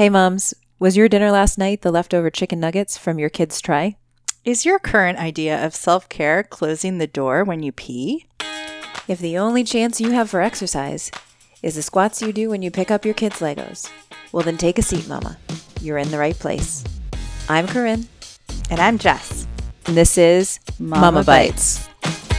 Hey, moms, was your dinner last night the leftover chicken nuggets from your kids' tray? Is your current idea of self care closing the door when you pee? If the only chance you have for exercise is the squats you do when you pick up your kids' Legos, well, then take a seat, Mama. You're in the right place. I'm Corinne. And I'm Jess. And this is Mama, Mama Bites. Hi,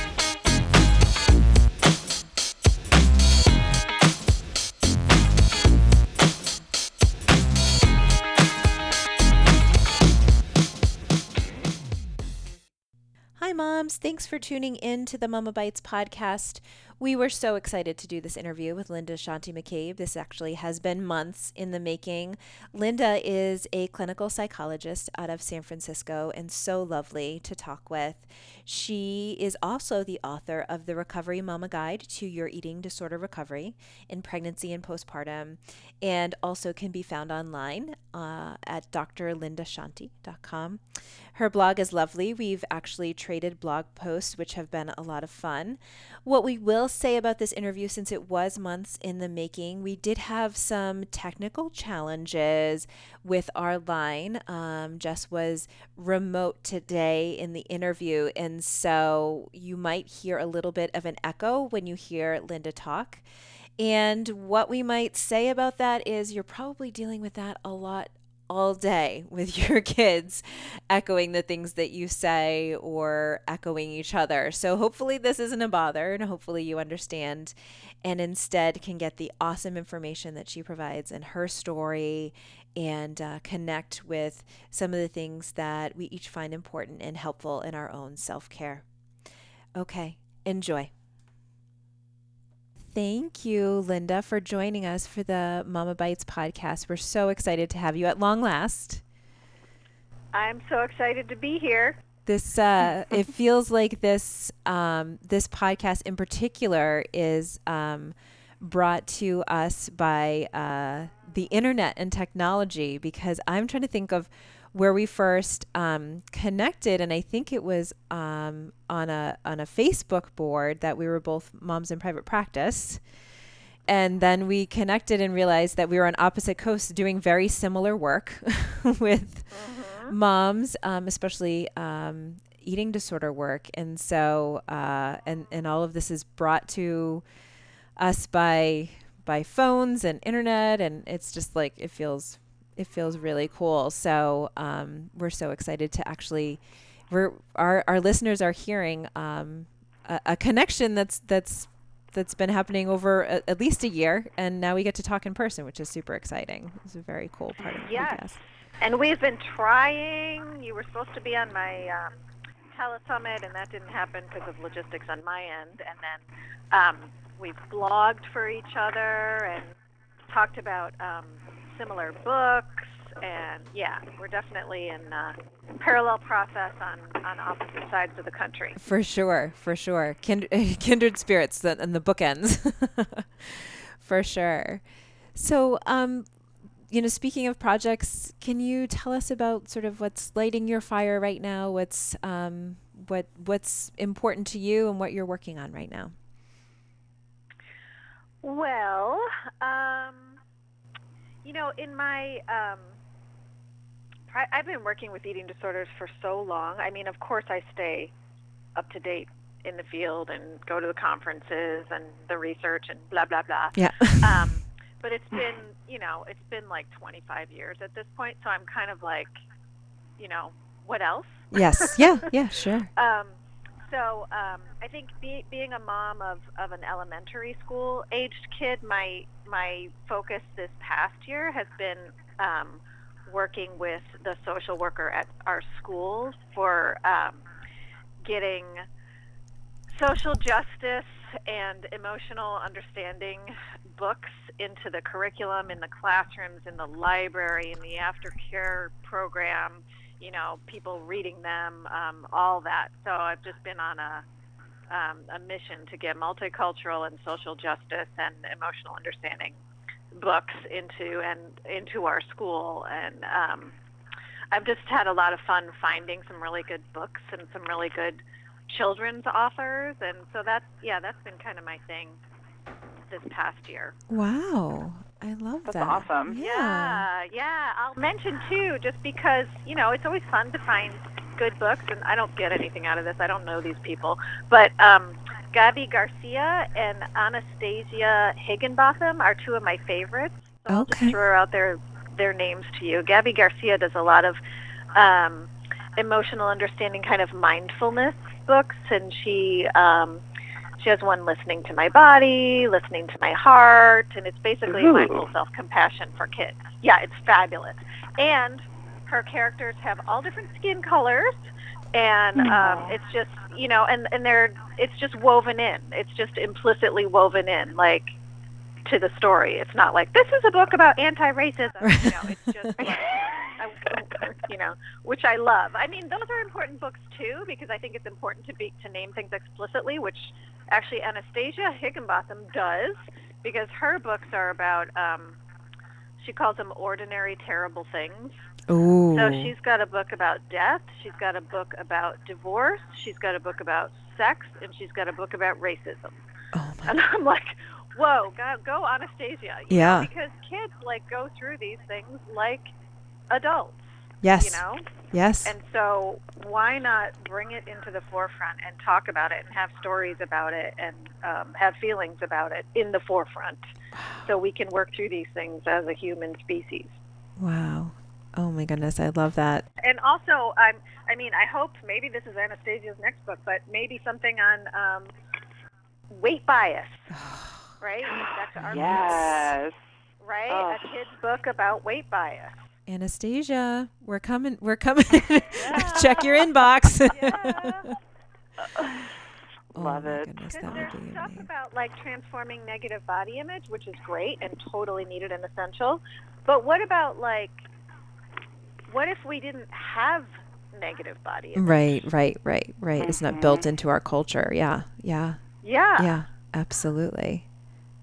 moms. Thanks for tuning in to the Mama Bites podcast. We were so excited to do this interview with Linda Shanti McCabe. This actually has been months in the making. Linda is a clinical psychologist out of San Francisco and so lovely to talk with. She is also the author of the Recovery Mama Guide to Your Eating Disorder Recovery in Pregnancy and Postpartum, and also can be found online uh, at drlindashanti.com. Her blog is lovely. We've actually traded blog posts, which have been a lot of fun. What we will say about this interview, since it was months in the making, we did have some technical challenges with our line. Um, Jess was remote today in the interview, and so you might hear a little bit of an echo when you hear Linda talk. And what we might say about that is you're probably dealing with that a lot all day with your kids echoing the things that you say or echoing each other. So hopefully this isn't a bother and hopefully you understand and instead can get the awesome information that she provides in her story and uh, connect with some of the things that we each find important and helpful in our own self care. Okay, enjoy. Thank you, Linda, for joining us for the Mama Bites podcast. We're so excited to have you at long last. I'm so excited to be here. This uh, it feels like this um, this podcast in particular is um, brought to us by uh, the internet and technology because I'm trying to think of where we first um, connected, and I think it was um, on a on a Facebook board that we were both moms in private practice, and then we connected and realized that we were on opposite coasts doing very similar work with mm-hmm. moms, um, especially um, eating disorder work, and so uh, and and all of this is brought to us by by phones and internet, and it's just like it feels it feels really cool. So um, we're so excited to actually, we're our our listeners are hearing um, a, a, connection that's that's that's been happening over a, at least a year, and now we get to talk in person, which is super exciting. It's a very cool part of the yes. And we've been trying. You were supposed to be on my um, telesummit, and that didn't happen because of logistics on my end. And then um, we've blogged for each other and talked about um, similar books, and yeah, we're definitely in a parallel process on, on opposite sides of the country. For sure, for sure. Kind- kindred spirits and the bookends. for sure. So, um, you know, speaking of projects, can you tell us about sort of what's lighting your fire right now? What's um, what what's important to you and what you're working on right now? Well, um, you know, in my, um, I've been working with eating disorders for so long. I mean, of course, I stay up to date in the field and go to the conferences and the research and blah blah blah. Yeah. um, but it's been, you know, it's been like 25 years at this point, so I'm kind of like, you know, what else? Yes. Yeah. Yeah. Sure. um, so um, I think be, being a mom of, of an elementary school aged kid, my my focus this past year has been um, working with the social worker at our schools for um, getting social justice and emotional understanding books into the curriculum in the classrooms, in the library, in the aftercare program you know, people reading them, um, all that. So I've just been on a um, a mission to get multicultural and social justice and emotional understanding books into and into our school. And um, I've just had a lot of fun finding some really good books and some really good children's authors. And so that's yeah that's been kind of my thing this past year. Wow I love That's that. awesome. Yeah. Yeah, yeah. I'll mention too, just because you know it's always fun to find good books, and I don't get anything out of this. I don't know these people, but um, Gabi Garcia and Anastasia Higginbotham are two of my favorites. So I'll Okay. just throw out their their names to you. Gabi Garcia does a lot of um, emotional understanding, kind of mindfulness books, and she. Um, she has one listening to my body, listening to my heart, and it's basically Ooh. mindful self-compassion for kids. Yeah, it's fabulous. And her characters have all different skin colors, and um, it's just you know, and and they're it's just woven in. It's just implicitly woven in, like to the story. It's not like this is a book about anti-racism. You know, it's just like, I- you know, which I love. I mean, those are important books too because I think it's important to be to name things explicitly, which actually Anastasia Higginbotham does because her books are about. Um, she calls them ordinary terrible things. Ooh. So she's got a book about death. She's got a book about divorce. She's got a book about sex, and she's got a book about racism. oh my. And I'm like, whoa, go, go Anastasia. You know, Yeah. because kids like go through these things like adults. Yes. You know, Yes. and so why not bring it into the forefront and talk about it and have stories about it and um, have feelings about it in the forefront, so we can work through these things as a human species. wow. Oh my goodness, I love that. And also, I'm. I mean, I hope maybe this is Anastasia's next book, but maybe something on um, weight bias, right? Back to our Yes. right? Oh. A kid's book about weight bias. Anastasia, we're coming. We're coming. Check your inbox. Yeah. oh Love it. goodness, that there's would be stuff amazing. about like transforming negative body image, which is great and totally needed and essential. But what about like, what if we didn't have negative body image? Right, right, right, right. It's not built Mhm. into our culture. Yeah, yeah, Yeah. yeah. Absolutely.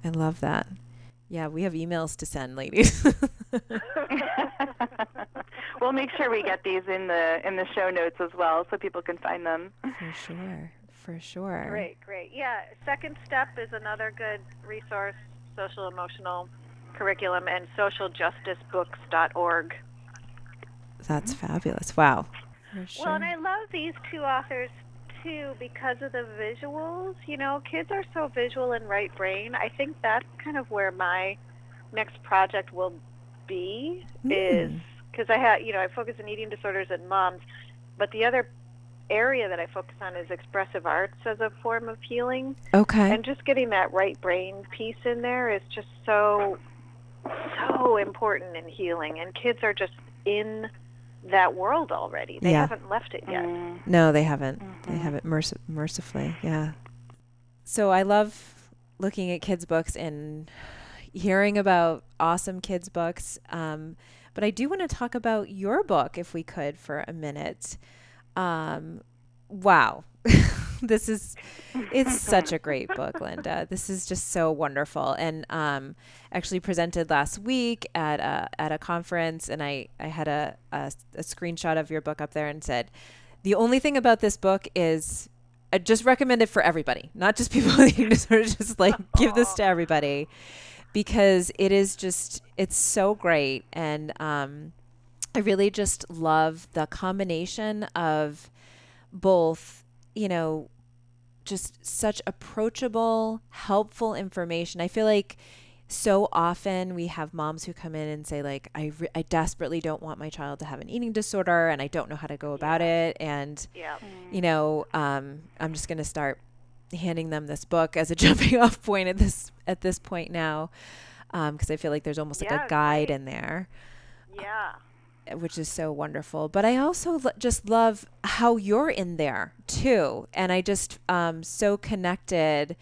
I love that. Yeah, we have emails to send, ladies. we'll make sure we get these in the in the show notes as well, so people can find them. for sure. For sure. Great, great. Yeah. Second Step is another good resource, social emotional curriculum, and socialjusticebooks.org. That's fabulous. Wow. For sure. Well, and I love these two authors too because of the visuals. You know, kids are so visual and right brain. I think that's kind of where my next project will be is Mm. because I have, you know, I focus on eating disorders and moms, but the other area that I focus on is expressive arts as a form of healing, okay. and just getting that right brain piece in there is just so so important in healing. And kids are just in that world already. They Yeah. haven't left it yet. Mm. No, they haven't. They Mhm. haven't merc- mercifully. Yeah. So I love looking at kids' books and hearing about awesome kids' books. Um, but I do want to talk about your book, if we could, for a minute. Um, wow. this is it's such a great book linda. This is just so wonderful. And um actually presented last week at a at a conference and i i had a, a a screenshot of your book up there and said the only thing about this book is I just recommend it for everybody, not just people with. Just like give this to everybody. Because it is just it's so great, and um, I really just love the combination of both, you know, just such approachable, helpful information. I feel like so often we have moms who come in and say like I, re- I desperately don't want my child to have an eating disorder and I don't know how to go about it and Yeah. you know um, I'm just going to start handing them this book as a jumping off point at this at this point now because I feel like there's almost like a guide great. in there Yeah. Which is so wonderful. But I also lo- just love how you're in there too, and I just um so connected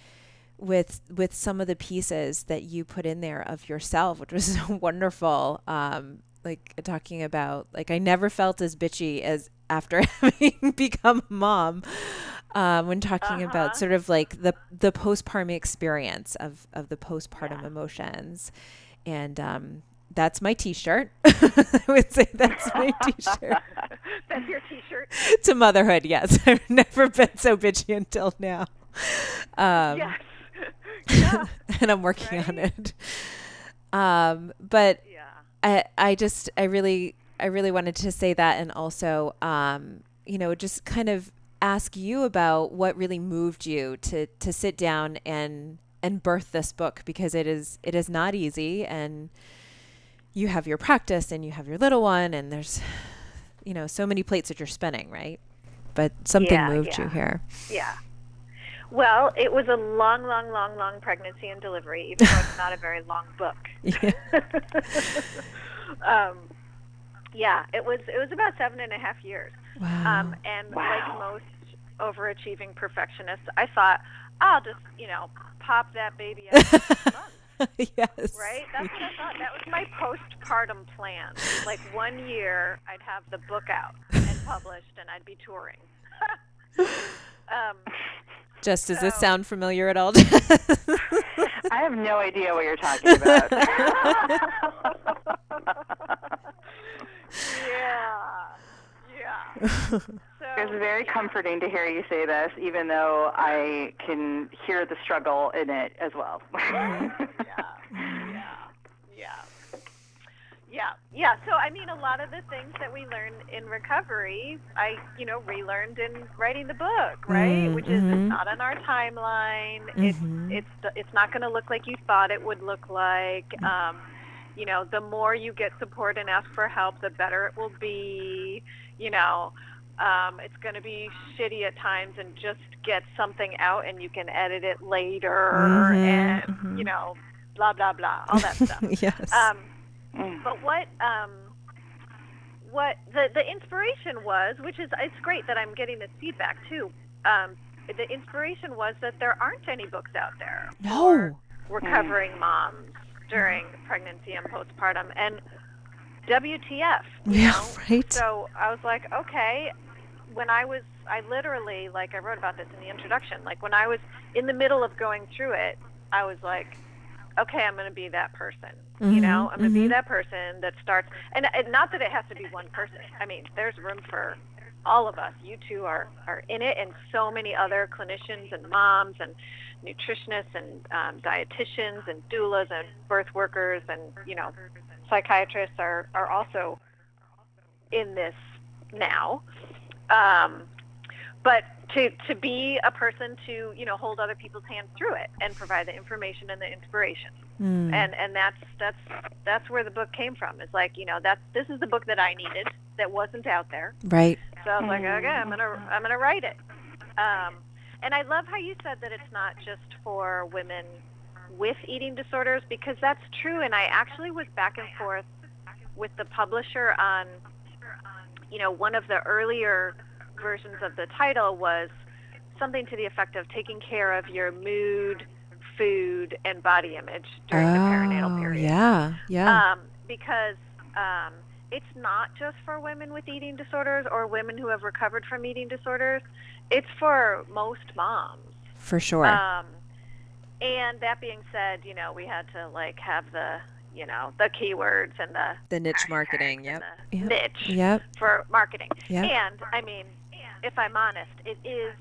with with some of the pieces that you put in there of yourself, which was so wonderful. Um, like talking about like I never felt as bitchy as after having become a mom. Um, when talking Uh-huh. about sort of like the the postpartum experience of of the postpartum Yeah. emotions, and um, that's my T-shirt. I would say that's my T-shirt That's your T-shirt. to motherhood. Yes, I've never been so bitchy until now. Um, yes. yeah. and I'm working on it. Um, but Yeah. I, I just I really I really wanted to say that and also um, you know just kind of ask you about what really moved you to to sit down and and birth this book because it is it is not easy and you have your practice and you have your little one and there's you know so many plates that you're spinning right but something Yeah, moved you here Yeah. Well, it was a long, long, long, long pregnancy and delivery, even though it's not a very long book. yeah um, yeah, it was. It was about seven and a half years. wow Um, and Wow. like most overachieving perfectionists, I thought I'll just, you know, pop that baby out six months, yes right? That's what I thought. That was my postpartum plan. Like one year, I'd have the book out and published, and I'd be touring. um, just does this sound familiar at all I have no idea what you're talking about. yeah, yeah. It's very comforting to hear you say this, even though I can hear the struggle in it as well. yeah, yeah, yeah, yeah, yeah. So I mean, a lot of the things that we learn in recovery, I you know relearned in writing the book, right? Mm, Which is it's not on our timeline. Mhm. It's it's it's not going to look like you thought it would look like. Um, you know, the more you get support and ask for help, the better it will be. You know. Um, it's going to be shitty at times and just get something out and you can edit it later Mhm, and mhm. you know blah blah blah all that stuff yes um, Mm. but what um, what the the inspiration was which is it's great that i'm getting this feedback too um, the inspiration was that there aren't any books out there for no recovering moms during pregnancy and postpartum and wtf you yeah know right so I was like, okay. When I was, I literally, like, I wrote about this in the introduction. Like, when I was in the middle of going through it, I was like, okay, I'm going to be that person. You know, Mhm, I'm going to be mhm. that person that starts, and, and not that it has to be one person. I mean, there's room for all of us. You two are, are in it, and so many other clinicians and moms and nutritionists and um, dietitians and doulas and birth workers and, you know, psychiatrists are, are also in this now. Um, but to, to be a person to, you know, hold other people's hands through it and provide the information and the inspiration. Mm. And, and that's, that's, that's where the book came from. It's like, you know, that's, this is the book that I needed that wasn't out there. right So I was like, okay, I'm gonna I'm gonna write it. Um, and I love how you said that it's not just for women with eating disorders because that's true. And I actually was back and forth with the publisher on, you know, one of the earlier versions of the title was something to the effect of taking care of your mood, food, and body image during the perinatal Oh, period yeah yeah um, because um, it's not just for women with eating disorders or women who have recovered from eating disorders. It's for most moms. for sure Um, and that being said, you know, we had to like have the, you know, the keywords and the the niche marketing and yep the Yep. niche yep for marketing. Yep. And I mean, if I'm honest, it is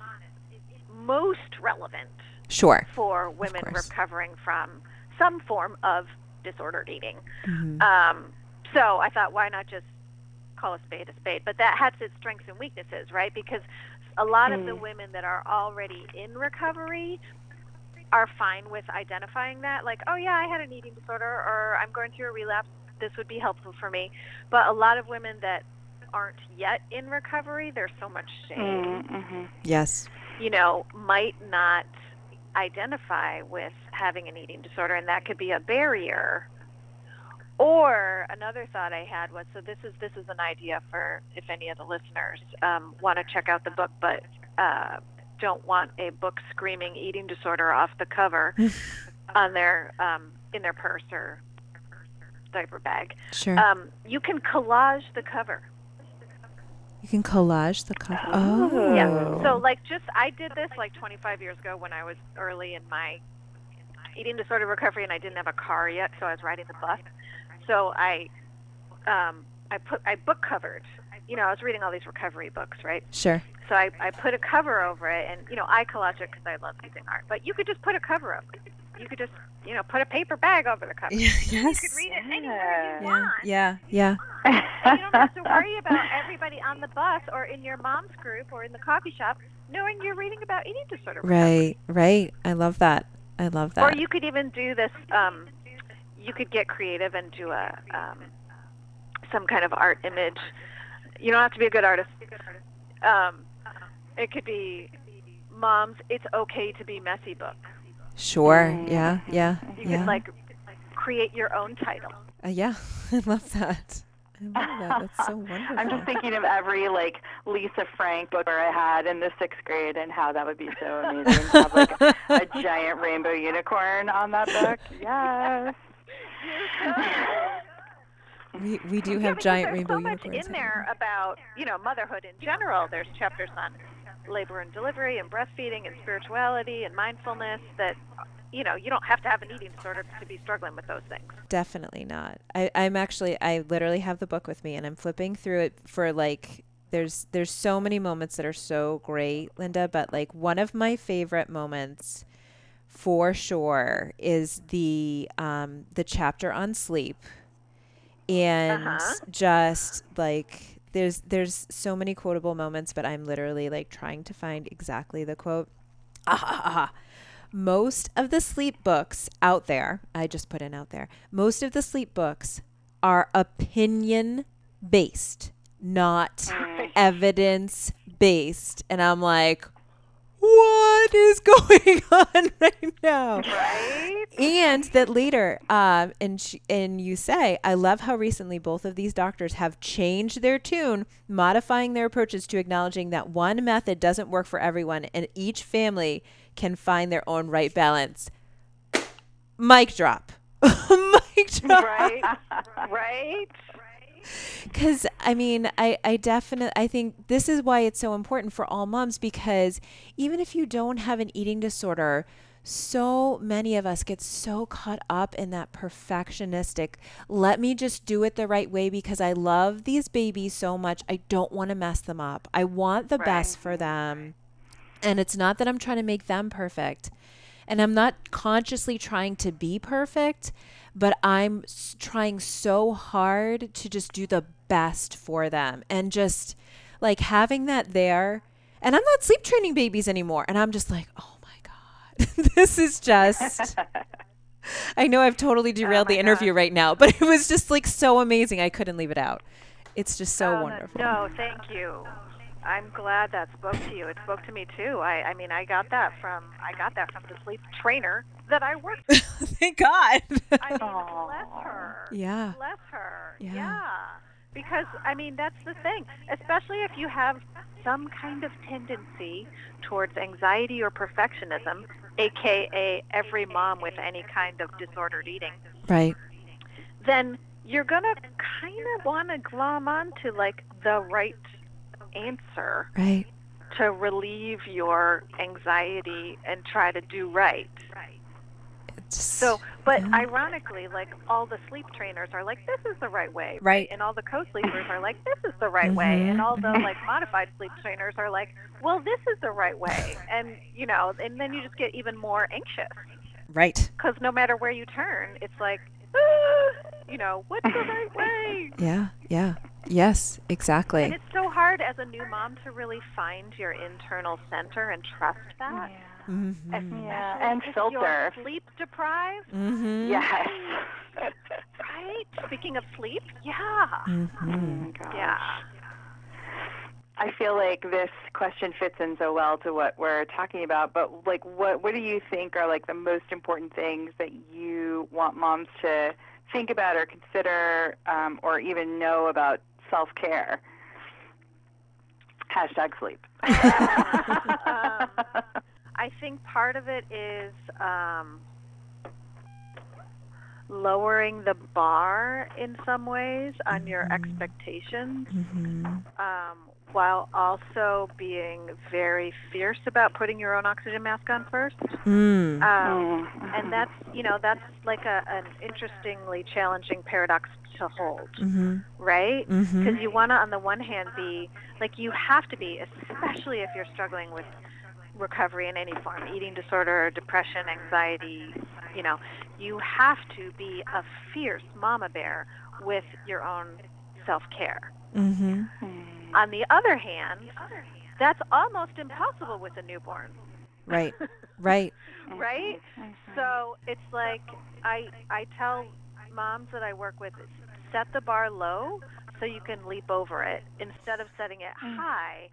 most relevant sure for women recovering from some form of disordered eating. Mhm. Um, so I thought, why not just call a spade a spade? But that has its strengths and weaknesses, right? Because a lot of the women that are already in recovery are fine with identifying that, like, oh yeah, I had an eating disorder, or I'm going through a relapse. This would be helpful for me. But a lot of women that aren't yet in recovery, there's so much shame Mm, mhm. yes you know, might not identify with having an eating disorder, and that could be a barrier. Or another thought I had was, so this is this is an idea for if any of the listeners um, want to check out the book, but uh, don't want a book screaming eating disorder off the cover on their um, in their purse or diaper bag. sure Um, you can collage the cover. you can collage the cover oh Yeah. So like just I did this like 25 years ago when I was early in my eating disorder recovery and I didn't have a car yet, so I was riding the bus. So I um I put I book covered. You know, I was reading all these recovery books, right? sure So I, I put a cover over it, and you know I collage it because I love using art. But you could just put a cover over it, you could just you know put a paper bag over the cover. yes. You could read it anywhere you yeah. want. Yeah. Yeah. And you don't have to worry about everybody on the bus or in your mom's group or in the coffee shop knowing you're reading about eating disorder. recovery. Right. Right. I love that. I love that. Or you could even do this. Um, you could get creative and do a um, some kind of art image. You don't have to be a good artist. Um, it could be mom's "It's Okay to Be Messy" book. sure. Yeah. Yeah. You yeah. could like create your own title. Uh, yeah. I love that. I love that. That's so wonderful. I'm just thinking of every like Lisa Frank book I had in the sixth grade and how that would be so amazing to have like a giant rainbow unicorn on that book. Yes. we, we do Yeah, have because giant there's rainbow so much unicorns. in there about you know motherhood in general. There's chapters on labor and delivery and breastfeeding and spirituality and mindfulness that you know you don't have to have an eating disorder to be struggling with those things. Definitely not. I, I'm actually I literally have the book with me and I'm flipping through it for like there's there's so many moments that are so great, Linda, but like one of my favorite moments for sure is the um the chapter on sleep. And Uh-huh. just like there's there's so many quotable moments, but I'm literally like trying to find exactly the quote. Ah, ah, ah. Most of the sleep books out there, I just put in out there, most of the sleep books are opinion based, not evidence based. And I'm like, what is going on right now? Right? and that later um and sh- and you say i love how recently both of these doctors have changed their tune modifying their approaches to acknowledging that one method doesn't work for everyone and each family can find their own right balance mic drop mic drop Right? right? Because i mean i i definitely i think this is why it's so important for all moms because even if you don't have an eating disorder so many of us get so caught up in that perfectionistic let me just do it the right way because i love these babies so much i don't want to mess them up. I want the best for them. And it's not that i'm trying to make them perfect and I'm not consciously trying to be perfect, but I'm trying so hard to just do the best for them and just like having that there. And I'm not sleep training babies anymore. And I'm just like, oh my God, this is just. I know I've totally oh derailed the interview right now, but it was just like so amazing. I couldn't leave it out. It's just so Oh, wonderful. No, thank you. I'm glad that spoke to you. It spoke to me too. I, I mean, I got that from I got that from the sleep trainer that I worked. with. Thank God. I mean, bless her. yeah. Bless her. Yeah. Because I mean, that's the thing. Especially if you have some kind of tendency towards anxiety or perfectionism, aka every mom with any kind of disordered eating, Right. then you're gonna kind of want to glom on to like the right answer Right. to relieve your anxiety and try to do right. Right. It's So, but Yeah. ironically, like all the sleep trainers are like, this is the right way, Right. And all the co-sleepers are like, this is the right way, mm-hmm. and all the mm-hmm. like modified sleep trainers are like, well, this is the right way, and you know, and then you just get even more anxious right. because no matter where you turn, it's like, ah, you know, what's the right way? Yeah. Yeah. Yes, exactly. And it's so hard as a new mom to really find your internal center and trust that. Mm-hmm. Yeah, and if filter. You're sleep deprived, Mm-hmm. Yes. right? Speaking of sleep, yeah. Mm-hmm. Oh my gosh. Yeah. I feel like this question fits in so well to what we're talking about, but like what what do you think are like the most important things that you want moms to think about or consider um, or even know about self care? Hashtag sleep. Um, I think part of it is um, lowering the bar in some ways on your expectations, Mm-hmm. um, while also being very fierce about putting your own oxygen mask on first. Mm. Um, and that's you know that's like a, an interestingly challenging paradox to hold Mm-hmm. right Mm-hmm. because you want to on the one hand be like you have to be especially if you're struggling with recovery in any form eating disorder depression anxiety You know, you have to be a fierce mama bear with your own self care. Mm-hmm. On the other hand, that's almost impossible with a newborn, Right. Right. right? So it's like I I tell moms that I work with set the bar low so you can leap over it instead of setting it high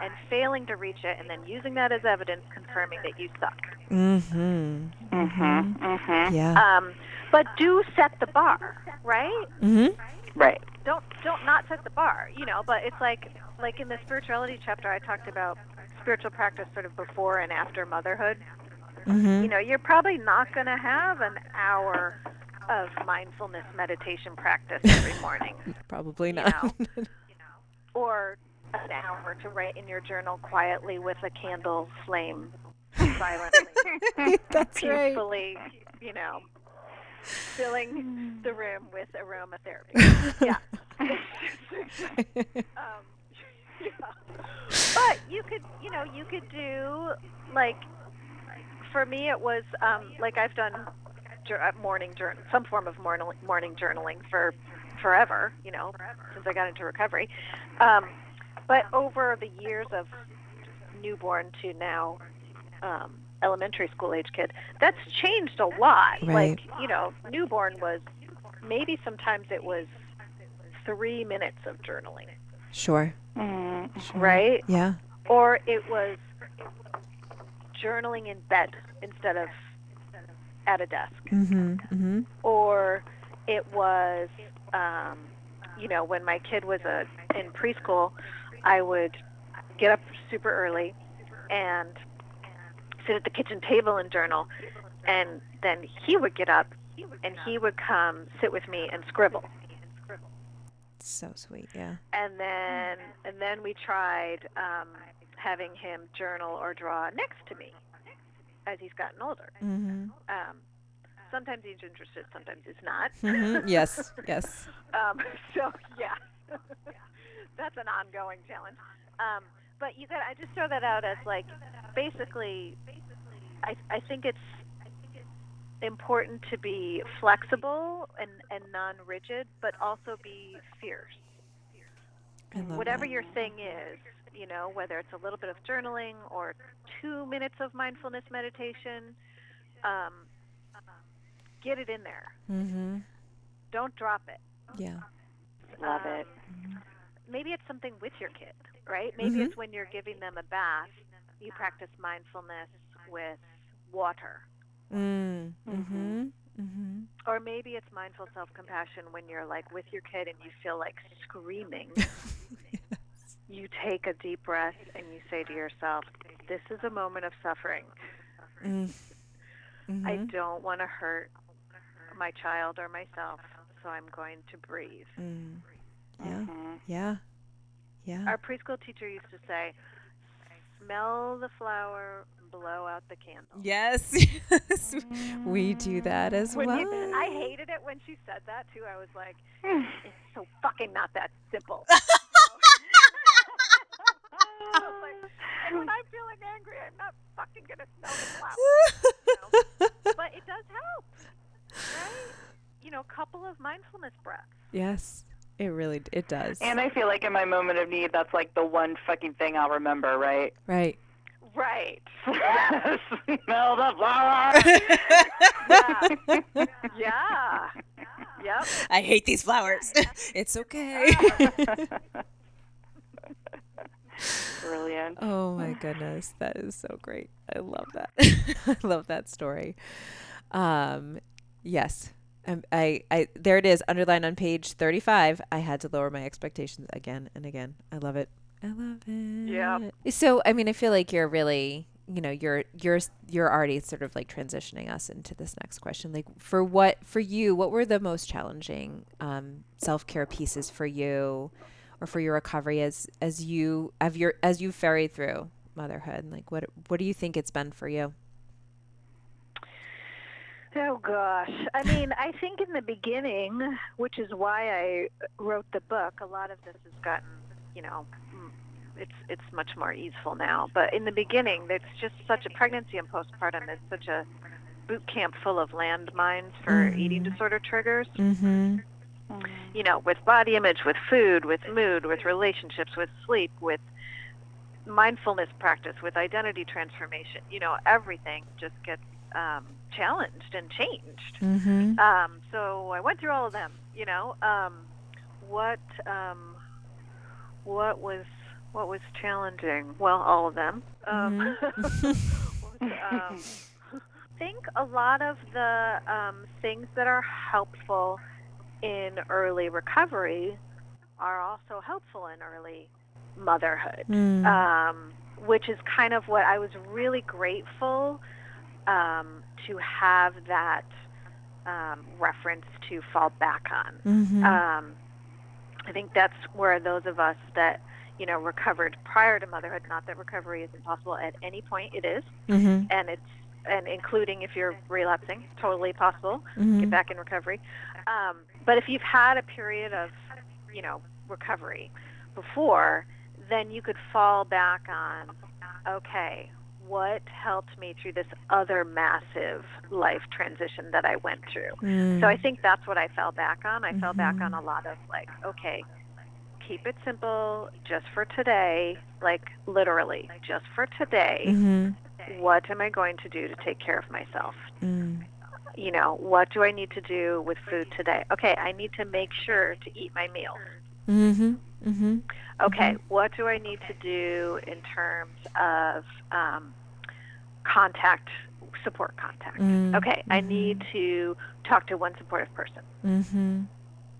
and failing to reach it and then using that as evidence confirming that you suck. Mm-hmm. Mhm. Mhm. Yeah. Um, but do set the bar, right? Mm-hmm. Right. Don't don't not set the bar, you know. But it's like like in the spirituality chapter, I talked about spiritual practice sort of before and after motherhood. Mm-hmm. You know, you're probably not going to have an hour of mindfulness meditation practice every morning, Probably you not. know. or an hour to write in your journal quietly with a candle flame silently, That's right. you know, filling the room with aromatherapy. yeah. um, yeah. But you could, you know, you could do like, for me, it was um, like I've done jour- uh, morning journal, some form of morning morning journaling for forever, you know, since I got into recovery. Um, but over the years of newborn to now um, elementary school age kid, that's changed a lot. Right. Like, you know, newborn was maybe sometimes it was three minutes of journaling, Sure. Mhm. Sure. right? Yeah. Or it was journaling in bed instead of at a desk. Mm-hmm. Mm-hmm. Or it was, um, you know, when my kid was a, in preschool, I would get up super early and sit at the kitchen table and journal. And then he would get up and he would come sit with me and scribble. So sweet. Yeah. and then and then we tried um, having him journal or draw next to me as he's gotten older. Mm-hmm. Um, sometimes he's interested, sometimes he's not. Mm-hmm. Yes. Yes. um, so yeah, that's an ongoing challenge. Um, but you got I just throw that out as like basically, I I think it's important to be flexible and, and non-rigid, but also be fierce. Whatever that. your thing is, you know, whether it's a little bit of journaling or two minutes of mindfulness meditation, um, get it in there. Mm-hmm. Don't drop it. Yeah. Love Um, it. Maybe it's something with your kid, right? Maybe Mhm. it's when you're giving them a bath, you practice mindfulness with water. Mm. Mm-hmm. Mm-hmm. Or maybe it's mindful self compassion when you're like with your kid and you feel like screaming. You take a deep breath and you say to yourself, This is a moment of suffering. Mm. I Mm-hmm. don't want to hurt my child or myself, so I'm going to breathe. Mm. Yeah. Mhm. Yeah. Yeah. Our preschool teacher used to say, Smell the flower, blow out the candle. Yes. yes. We do that as When well. you, I hated it when she said that too. I was like, it's so fucking not that simple. I was like, and when I'm feeling angry, I'm not fucking gonna smell the flower. You know? But it does help, right? You know, a couple of mindfulness breaths. yes. It really it does. And I feel like in my moment of need, that's like the one fucking thing I'll remember, right? right. Right. Smell the flower. Yeah. Yeah. Yep. I hate these flowers. it's okay. Brilliant. oh my goodness, that is so great. I love that. I love that story. Um, yes. Um, I, I, there it is, underlined on page 35. I had to lower my expectations again and again. I love it. I love it. Yeah. So, I mean, I feel like you're really, you know, you're, you're, you're already sort of like transitioning us into this next question. Like, for what, for you, what were the most challenging um, self care pieces for you, or for your recovery as as you have your as you ferried through motherhood? Like, what what do you think it's been for you? Oh gosh. I mean, I think in the beginning, which is why I wrote the book, a lot of this has gotten, you know, it's it's much more easeful now. But in the beginning, it's just such a pregnancy and postpartum is such a boot camp full of landmines for eating Mhm. disorder triggers. Mm-hmm. You know, with body image, with food, with mood, with relationships, with sleep, with mindfulness practice, with identity transformation. You know, everything just gets um, challenged and changed. Mm-hmm. Um, so I went through all of them. You know, um, what um, what was what was challenging? Well, all of them. Um, um, I think a lot of the um, things that are helpful in early recovery are also helpful in early motherhood Mm. um, which is kind of what I was really grateful um, to have that um, reference to fall back on. mm-hmm. Um, I think that's where those of us that you know recovered prior to motherhood, not that recovery isn't possible at any point, it is, mm-hmm. and it's and including if you're relapsing, totally possible Mm-hmm. get back in recovery. Um, but if you've had a period of, you know, recovery before, then you could fall back on, okay, what helped me through this other massive life transition that I went through? Mm. So I think that's what I fell back on. I fell back Mhm. on a lot of like, okay, keep it simple, just for today, like literally, just for today. Mm-hmm. What am I going to do to take care of myself? Mm. you know, what do I need to do with food today? Okay, I need to make sure to eat my meal. Mm-hmm. Mm-hmm. Okay, what do I need to do in terms of um, contact, support contact? Mm. Okay, I need to talk to one supportive person. Mm-hmm.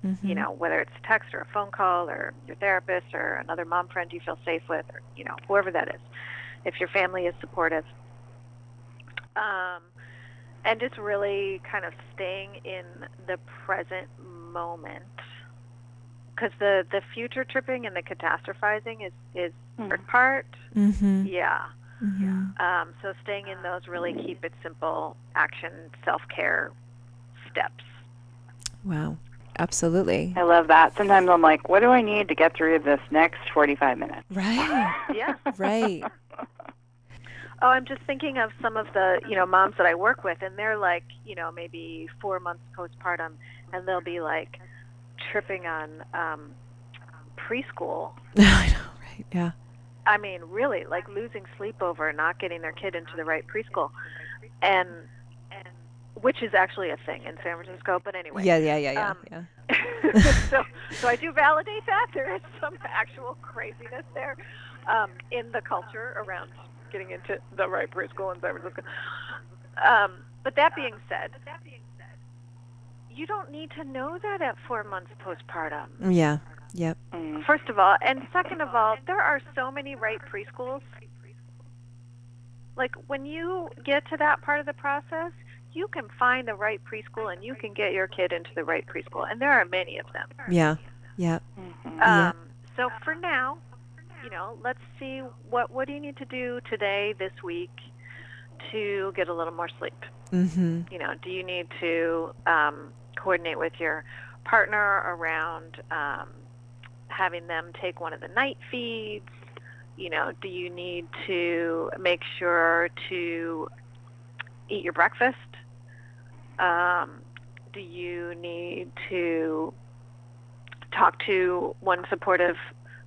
Mm-hmm. You know, whether it's a text or a phone call or your therapist or another mom friend you feel safe with, or you know, whoever that is. If your family is supportive. Um, and just really kind of staying in the present moment because the the future tripping and the catastrophizing is is third part Mm-hmm. yeah Mm-hmm. um, so staying in those really keep it simple action self-care steps Wow. Absolutely. I love that. Sometimes I'm like, what do I need to get through this next 45 minutes? Right. yeah right. oh i'm just thinking of some of the you know moms that i work with and they're like you know maybe four months postpartum and they'll be like tripping on um, preschool I know. Right. Yeah. I mean, really, like losing sleep over not getting their kid into the right preschool, and and which is actually a thing in San Francisco. But anyway, Yeah. Yeah. Yeah. Yeah. um, yeah. so so I do validate that there is some actual craziness there um, in the culture around getting into the right preschool in San Francisco. Um, but that being said, you don't need to know that at four months postpartum. Yeah. Yep. Mm. First of all, and second of all, there are so many right preschools. Like when you get to that part of the process, you can find the right preschool and you can get your kid into the right preschool, and there are many of them. Yeah. Yep. Mhm. Yeah. Um, so for now, you know, let's see what what do you need to do today, this week, to get a little more sleep. Mm-hmm. You know, do you need to um, coordinate with your partner around um, having them take one of the night feeds? You know, do you need to make sure to eat your breakfast? Um, do you need to talk to one supportive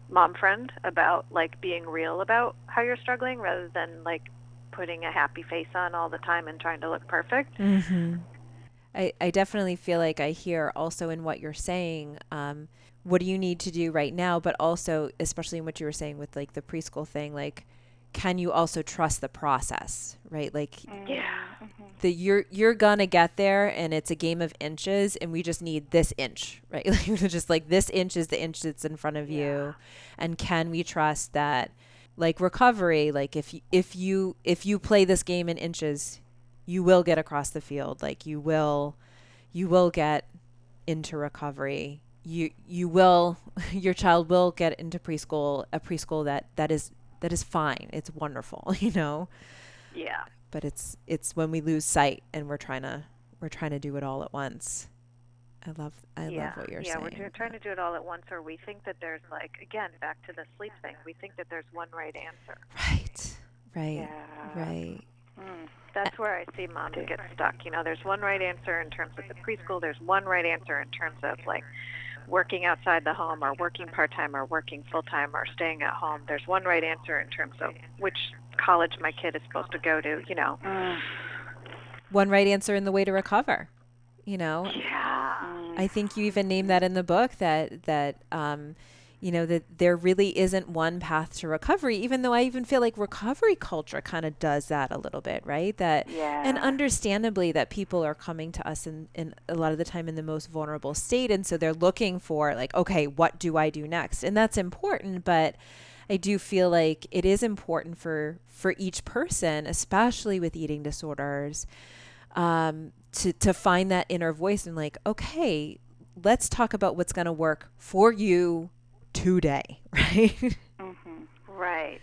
mom friend about like being real about how you're struggling rather than like putting a happy face on all the time and trying to look perfect? Mm-hmm. I, I definitely feel like I hear also in what you're saying, um, what do you need to do right now? But also, especially in what you were saying with like the preschool thing, like, can you also trust the process, right? Like, Yeah. the you're you're gonna get there, and it's a game of inches, and we just need this inch, right? Like, just like this inch is the inch that's in front of you, and can we trust that? Like recovery, like if you, if you if you play this game in inches, you will get across the field like you will you will get into recovery you you will your child will get into preschool a preschool that that is that is fine it's wonderful you know Yeah. but it's it's when we lose sight and we're trying to we're trying to do it all at once i love i yeah. love what you're saying. yeah, we're trying to do it all at once, or we think that there's like again back to the sleep thing. We think that there's one right answer. right right Yeah. right Mm. That's where I see moms get stuck. You know, there's one right answer in terms of the preschool. There's one right answer in terms of like working outside the home or working part time or working full time or staying at home. There's one right answer in terms of which college my kid is supposed to go to. You know. Mm. One right answer in the way to recover. You know, Yeah. I think you even name that in the book that that um, you know that there really isn't one path to recovery. Even though I even feel like recovery culture kind of does that a little bit, right? That Yeah. and understandably that people are coming to us in, in a lot of the time in the most vulnerable state, and so they're looking for like, okay, what do I do next? And that's important, but I do feel like it is important for for each person, especially with eating disorders, um, to to find that inner voice and like, okay, let's talk about what's going to work for you today, right? Mhm. Right.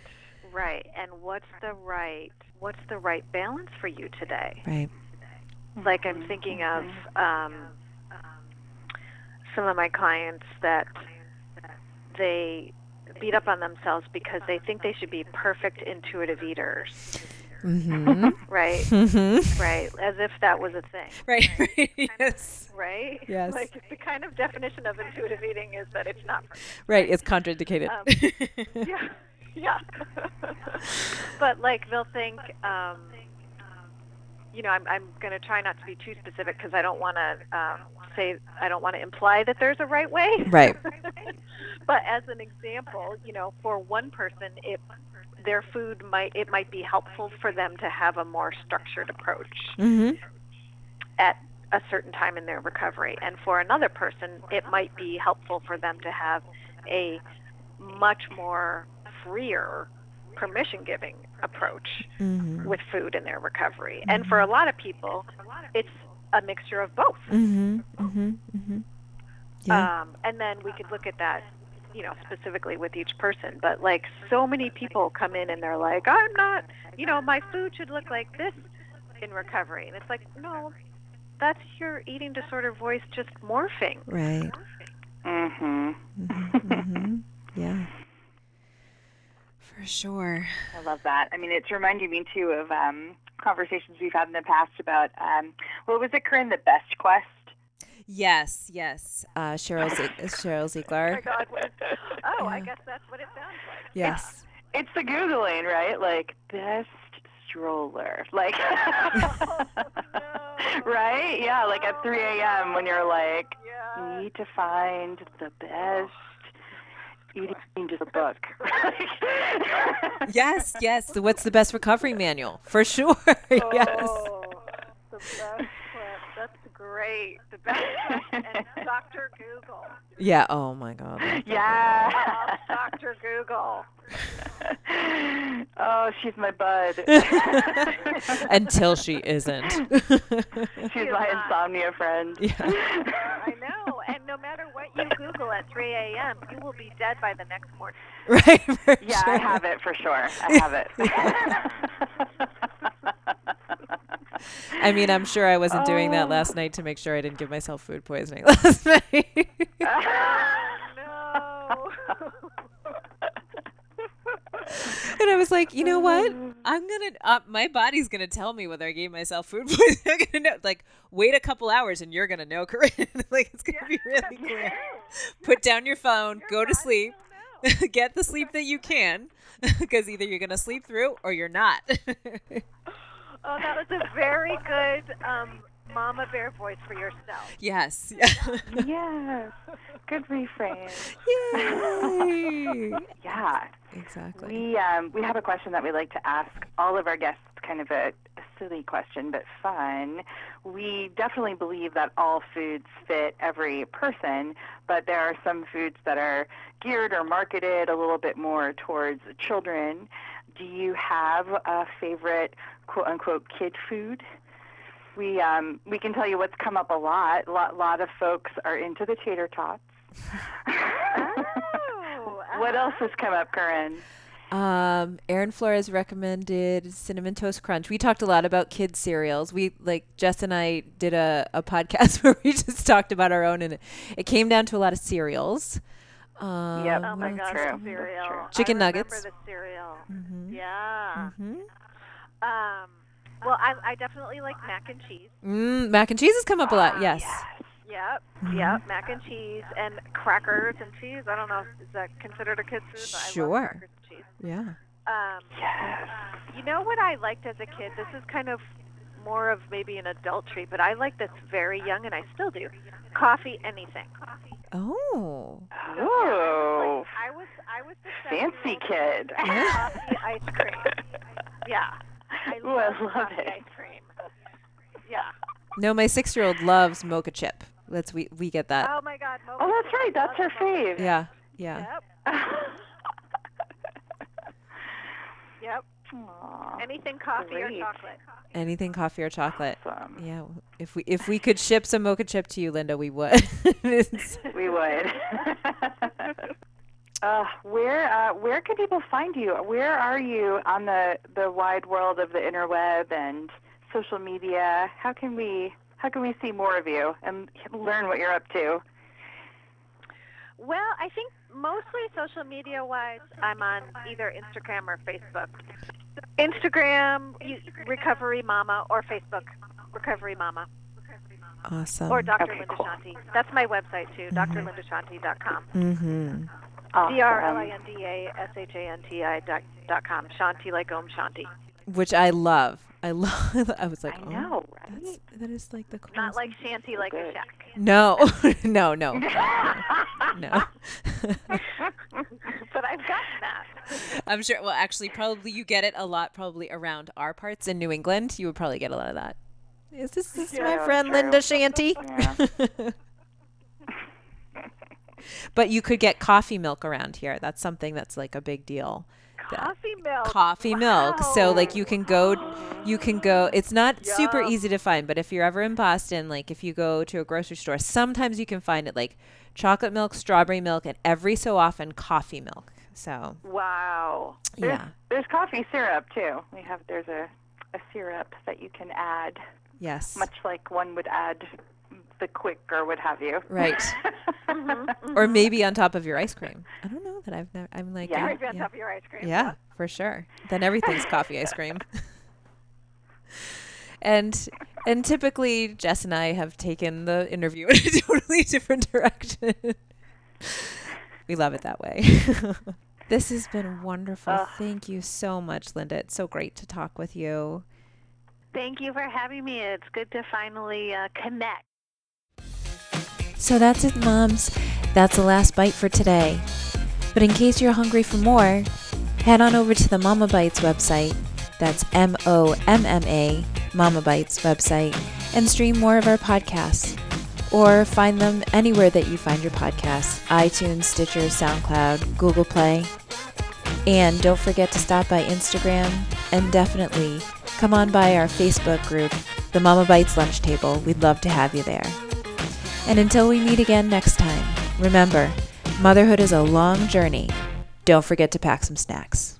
Right. And what's the right what's the right balance for you today? right. like I'm thinking of um, some of my clients that they beat up on themselves because they think they should be perfect intuitive eaters, Mm-hmm. right? mm-hmm. right, as if that was a thing, Right. right. yes. right? Yes. Like the kind of definition of intuitive eating is that it's not. Right. It's contraindicated. Um, yeah, yeah. but like they'll think, um, you know, I'm I'm going to try not to be too specific because I don't want to um, say I don't want to imply that there's a right way. Right. but as an example, you know, for one person, it their food might it might be helpful for them to have a more structured approach mm-hmm. at a certain time in their recovery. And for another person, it might be helpful for them to have a much more freer, permission giving approach Mm-hmm. with food in their recovery. And for a lot of people, it's a mixture of both. Mm-hmm. Mm-hmm. Mm-hmm. Yeah. Um, and then we could look at that, you know, specifically with each person. But like so many people come in and they're like, I'm not, you know, my food should look like this in recovery. And it's like, no, that's your eating disorder voice just morphing. right. Mhm. Mm-hmm. mm-hmm. Yeah. For sure. I love that. I mean, it's reminding me too of um, conversations we've had in the past about um, what was it, Corinne? The best quest. Yes. Yes. Uh, Cheryl Cheryl Oh Ziegler. God. what- Oh, I guess that's what it sounds like. Yes. It's the googling, right? Like best stroller, like. Right? Yeah, like at 3 a.m. when you're like, Yeah. need to find the best eating to the book. Yes. Yes. What's the best recovery manual? For sure. yes. Oh, the best clip. That's great. The best clip. And Dr. Google. Yeah. Oh my God. yeah. Love Dr. Google. oh, she's my bud. Until she isn't. she's my insomnia friend. Yeah. I know. And no matter what you Google at 3 a.m., you will be dead by the next morning. right. For Yeah, I have it for sure. I have it. I mean, I'm sure I wasn't doing that Oh. last night to make sure I didn't give myself food poisoning last night. No. and I was like, you know what? I'm gonna. Uh, my body's gonna tell me whether I gave myself food poisoning. I'm gonna know. Like, wait a couple hours, and you're gonna know, Corinne. like, it's gonna be really clear. Put down your phone. go to sleep. Get the sleep that you can, because either you're gonna sleep through or you're not. Oh, that was a very good um, mama bear voice for yourself. yes. yes. Good reframe. Yay. Yeah. exactly. We um, we have a question that we like to ask all of our guests. Kind of a, a silly question, but fun. We definitely believe that all foods fit every person, but there are some foods that are geared or marketed a little bit more towards children. Do you have a favorite quote unquote kid food? We um, we can tell you what's come up a lot. A lot, lot of folks are into the tater tots. Oh, what else has come up, Corinne? Um, Aaron Flores recommended cinnamon toast crunch. We talked a lot about kids cereals. We like Jess and I did a, a podcast where we just talked about our own, and it, it came down to a lot of cereals. Um, Yep. Oh my gosh, else true. the came- cereal. Chicken I remember nuggets. the cereal. Mhm. Yeah. Mhm. Um, well, I, I definitely like mac and cheese. Mm, mac and cheese has come up a lot. Yes. Yep, Mhm. yep, mac and cheese and crackers and cheese. I don't know, is that considered a kid's food? But I Sure. love crackers and cheese. Yeah. Um, Yes. you know what I liked as a kid? This is kind of more of maybe an adult treat, but I like this very young, and I still do. Coffee, anything. Oh. So, yeah, Oh, I was I was the fancy kid. Coffee ice cream. Yeah. I Ooh, I love love it. ice cream. Yeah. No, my six-year-old loves mocha chip. Let's we we get that. Oh my God. Mocha Oh, that's chip. Right. That's her mocha fave. Yeah. Yeah. Yep. Yep. Aw, Anything coffee Great. or chocolate. Anything coffee or chocolate. awesome. Yeah. If we if we could ship some mocha chip to you, Linda, we would. It's- We would. uh, where uh, where can people find you? Where are you on the, the wide world of the interweb and social media? How can we how can we see more of you and learn what you're up to? Well, I think mostly social media wise, I'm on either Instagram or Facebook. Instagram, you, Recovery Mama, or Facebook, Recovery Mama, awesome. or Dr. Okay, Linda cool. Shanti. That's my website too, drlindashanti.com. mm-hmm. D R L I N D A S H A N T I dot dot com. Shanti like Om Shanti. Which I love. I love. I was like, I oh, know, right? that's that is like the coolest. Not like Shanty like a shack. no, no, no, no. but I've gotten that. I'm sure. Well, actually, probably you get it a lot. Probably around our parts in New England, you would probably get a lot of that. Is this, this is Yeah, my friend true. Linda Shanty? Yeah. But you could get coffee milk around here. That's something that's like a big deal. Coffee milk. Coffee milk. So like you can go you can go it's not super easy to find, but if you're ever in Boston, like if you go to a grocery store, sometimes you can find it like chocolate milk, strawberry milk, and every so often coffee milk. So Wow. There's, yeah. there's coffee syrup too. We have there's a, a syrup that you can add, Yes. much like one would add the quick or what have you. Right. Or maybe on top of your ice cream. I don't know that I've never I'm like Yeah. on top of your ice cream. Yeah, for sure. Then everything's coffee ice cream. and and typically Jess and I have taken the interview in a totally different direction. we love it that way. this has been wonderful. Ugh. Thank you so much, Linda. It's so great to talk with you. Thank you for having me. It's good to finally uh, connect. So that's it, moms. That's the last bite for today. But in case you're hungry for more, head on over to the Momma Bites website. That's M O M M A, Momma Bites website, and stream more of our podcasts. Or find them anywhere that you find your podcasts iTunes, Stitcher, SoundCloud, Google Play. And don't forget to stop by Instagram and definitely come on by our Facebook group, the Momma Bites Lunch Table. We'd love to have you there. And until we meet again next time, remember, motherhood is a long journey. Don't forget to pack some snacks.